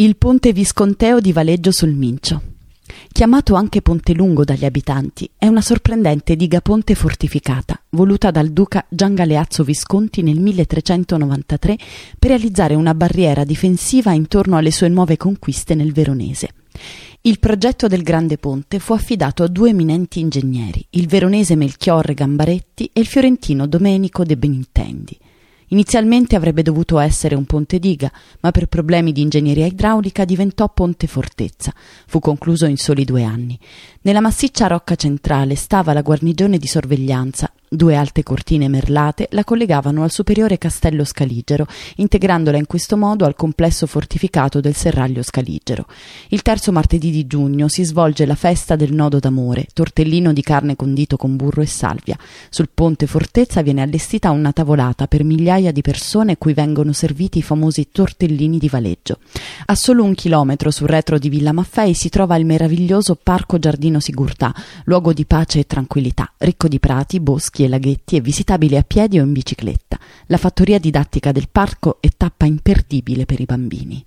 Il ponte visconteo di Valeggio sul Mincio. Chiamato anche Ponte Lungo dagli abitanti, è una sorprendente diga ponte fortificata, voluta dal duca Gian Galeazzo Visconti nel 1393 per realizzare una barriera difensiva intorno alle sue nuove conquiste nel Veronese. Il progetto del Grande Ponte fu affidato a due eminenti ingegneri, il veronese Melchiorre Gambaretti e il fiorentino Domenico De Benintendi. Inizialmente avrebbe dovuto essere un ponte diga, ma per problemi di ingegneria idraulica diventò ponte fortezza. Fu concluso in soli due anni. Nella massiccia rocca centrale stava la guarnigione di sorveglianza Due alte cortine merlate la collegavano al superiore castello scaligero, integrandola in questo modo al complesso fortificato del serraglio scaligero. Il terzo martedì di giugno si svolge la festa del nodo d'amore, tortellino di carne condito con burro e salvia. Sul ponte fortezza viene allestita una tavolata per migliaia di persone cui vengono serviti i famosi tortellini di Valeggio. A solo un chilometro sul retro di Villa Maffei si trova il meraviglioso Parco Giardino Sigurtà, luogo di pace e tranquillità, ricco di prati, boschi e laghetti è visitabile a piedi o in bicicletta. La fattoria didattica del parco è tappa imperdibile per i bambini.